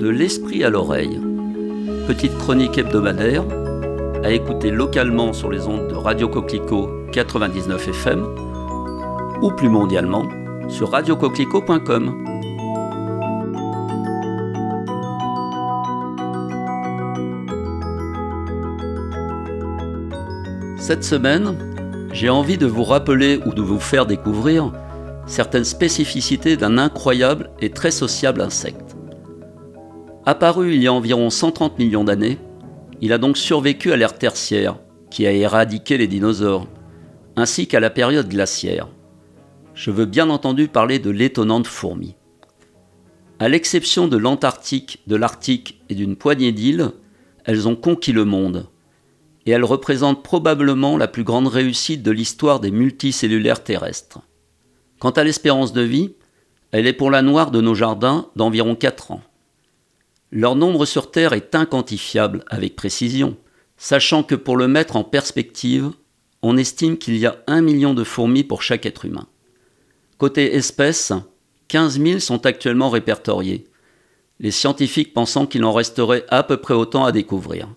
de l'esprit à l'oreille. Petite chronique hebdomadaire à écouter localement sur les ondes de Radio Coquelicot 99 FM ou plus mondialement sur radiocoquelicot.com. Cette semaine, j'ai envie de vous rappeler ou de vous faire découvrir certaines spécificités d'un incroyable et très sociable insecte. Apparu il y a environ 130 millions d'années, il a donc survécu à l'ère tertiaire, qui a éradiqué les dinosaures, ainsi qu'à la période glaciaire. Je veux bien entendu parler de l'étonnante fourmi. À l'exception de l'Antarctique, de l'Arctique et d'une poignée d'îles, elles ont conquis le monde. Et elles représentent probablement la plus grande réussite de l'histoire des multicellulaires terrestres. Quant à l'espérance de vie, elle est pour la noire de nos jardins d'environ 4 ans. Leur nombre sur Terre est inquantifiable avec précision, sachant que pour le mettre en perspective, on estime qu'il y a un million de fourmis pour chaque être humain. Côté espèces, 15 000 sont actuellement répertoriées, les scientifiques pensant qu'il en resterait à peu près autant à découvrir.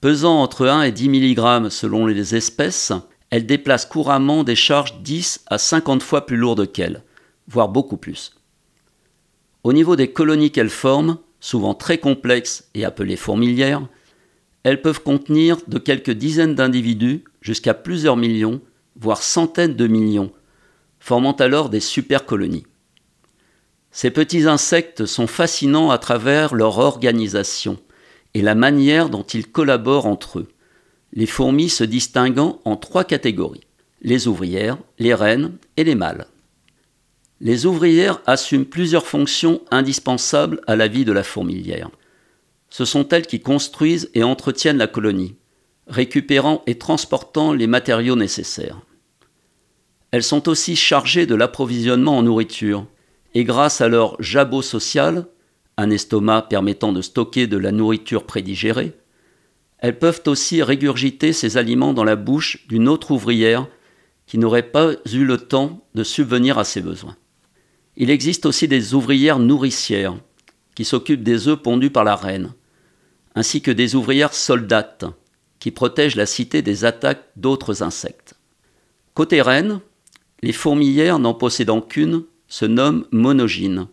Pesant entre 1 et 10 mg selon les espèces, elles déplacent couramment des charges 10 à 50 fois plus lourdes qu'elles, voire beaucoup plus. Au niveau des colonies qu'elles forment, souvent très complexes et appelées fourmilières, elles peuvent contenir de quelques dizaines d'individus jusqu'à plusieurs millions, voire centaines de millions, formant alors des supercolonies. Ces petits insectes sont fascinants à travers leur organisation et la manière dont ils collaborent entre eux, les fourmis se distinguant en trois catégories les ouvrières, les reines et les mâles. Les ouvrières assument plusieurs fonctions indispensables à la vie de la fourmilière. Ce sont elles qui construisent et entretiennent la colonie, récupérant et transportant les matériaux nécessaires. Elles sont aussi chargées de l'approvisionnement en nourriture, et grâce à leur jabot social, un estomac permettant de stocker de la nourriture prédigérée, elles peuvent aussi régurgiter ces aliments dans la bouche d'une autre ouvrière qui n'aurait pas eu le temps de subvenir à ses besoins. Il existe aussi des ouvrières nourricières qui s'occupent des œufs pondus par la reine, ainsi que des ouvrières soldates qui protègent la cité des attaques d'autres insectes. Côté reine, les fourmilières n'en possédant qu'une se nomment monogynes,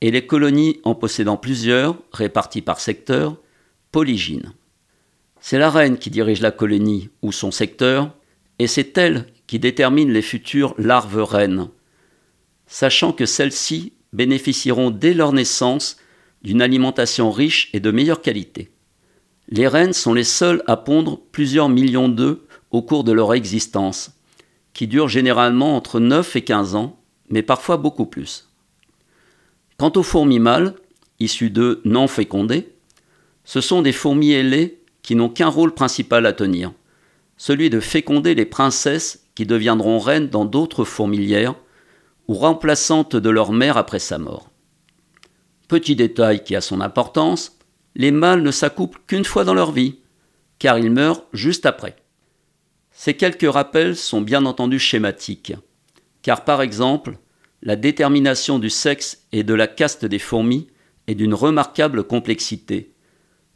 et les colonies en possédant plusieurs, réparties par secteur, polygynes. C'est la reine qui dirige la colonie ou son secteur, et c'est elle qui détermine les futures larves reines, sachant que celles-ci bénéficieront dès leur naissance d'une alimentation riche et de meilleure qualité. Les reines sont les seules à pondre plusieurs millions d'œufs au cours de leur existence, qui durent généralement entre 9 et 15 ans, mais parfois beaucoup plus. Quant aux fourmis mâles, issues d'œufs non fécondés, ce sont des fourmis ailées qui n'ont qu'un rôle principal à tenir, celui de féconder les princesses qui deviendront reines dans d'autres fourmilières, ou remplaçante de leur mère après sa mort. Petit détail qui a son importance, les mâles ne s'accouplent qu'une fois dans leur vie, car ils meurent juste après. Ces quelques rappels sont bien entendu schématiques, car par exemple, la détermination du sexe et de la caste des fourmis est d'une remarquable complexité,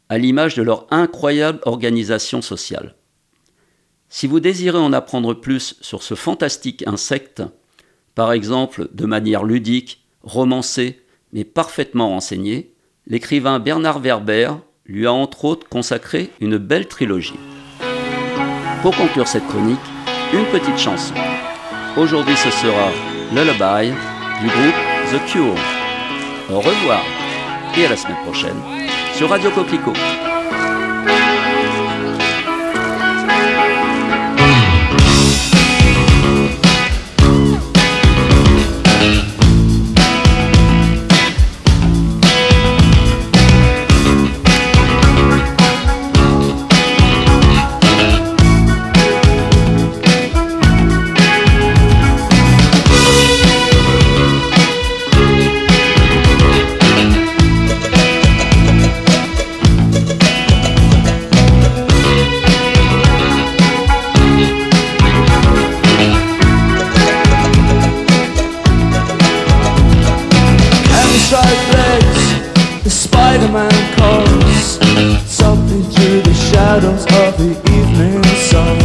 à l'image de leur incroyable organisation sociale. Si vous désirez en apprendre plus sur ce fantastique insecte, par exemple de manière ludique, romancée, mais parfaitement renseignée, l'écrivain Bernard Werber lui a entre autres consacré une belle trilogie. Pour conclure cette chronique, une petite chanson. Aujourd'hui ce sera Lullaby du groupe The Cure. Au revoir et à la semaine prochaine sur Radio Coquelicot. Spider-Man comes. Softly through the shadows of the evening sun,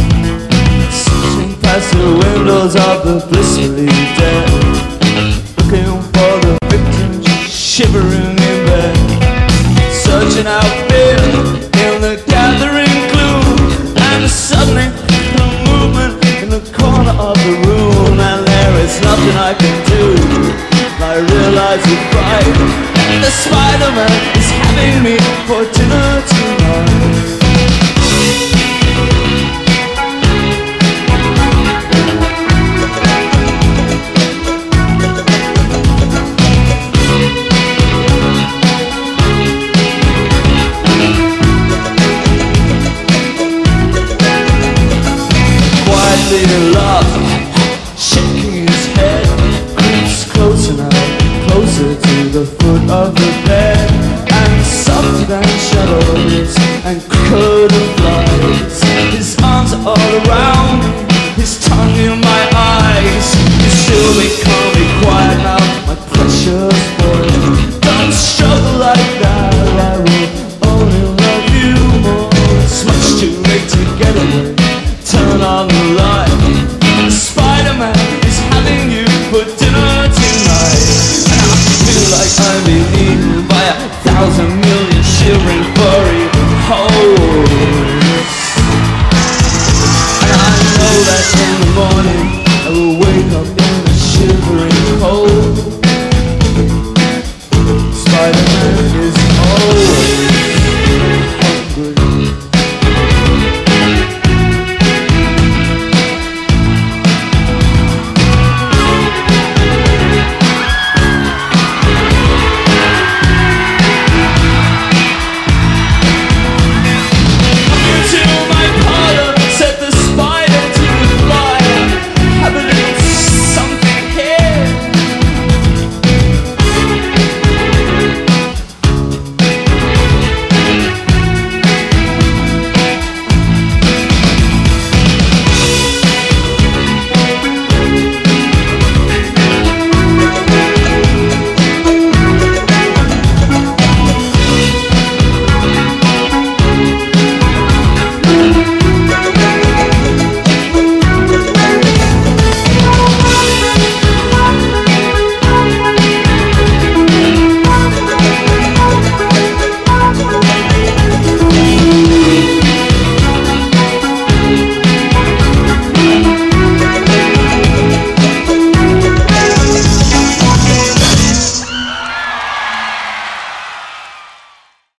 searching past the windows of the blissfully dead, looking for the victims shivering in bed, searching out Spider-Man is having me for dinner tonight. And than flies. His arms are all around his tongue in my eyes. You still may call me quiet now, my precious boy. Don't struggle like that, I will only love you more. It's much too late to get away. Turn on the light. Spider-Man is having you for dinner tonight. And I feel like I'm being eaten by a thousand por